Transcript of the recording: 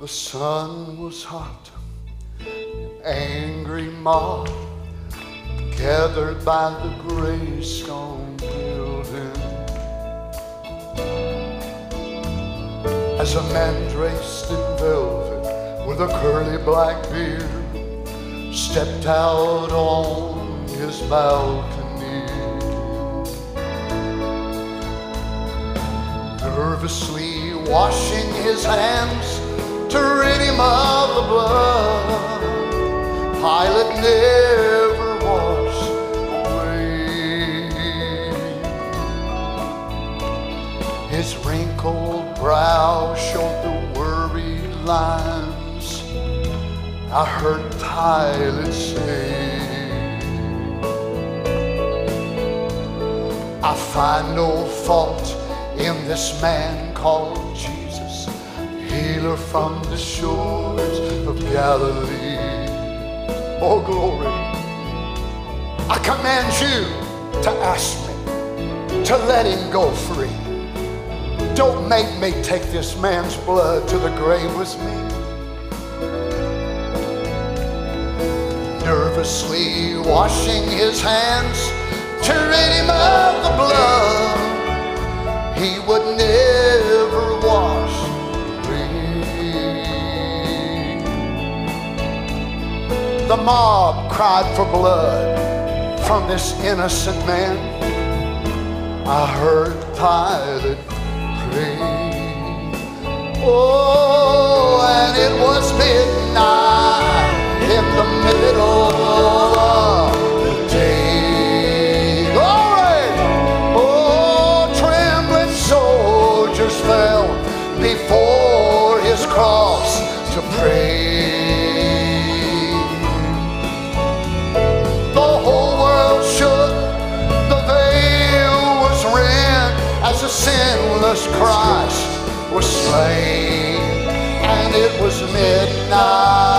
The sun was hot, angry mob gathered by the gray stone building. As a man dressed in velvet with a curly black beard stepped out on his balcony. Nervously washing his hands him of the blood. Pilate never washed away. His wrinkled brow showed the worried lines. I heard Pilate say, I find no fault in this man called Jesus, healer from the shores of Galilee. Oh, glory. I command you to ask me to let him go free. Don't make me take this man's blood to the grave with me. Nervously washing his hands to rid him of the blood he would never The mob cried for blood from this innocent man. I heard Pilate pray. Oh, and it was midnight in the middle of the day. Glory! Oh, trembling soldiers fell before his cross to pray. Sinless Christ was slain, and it was midnight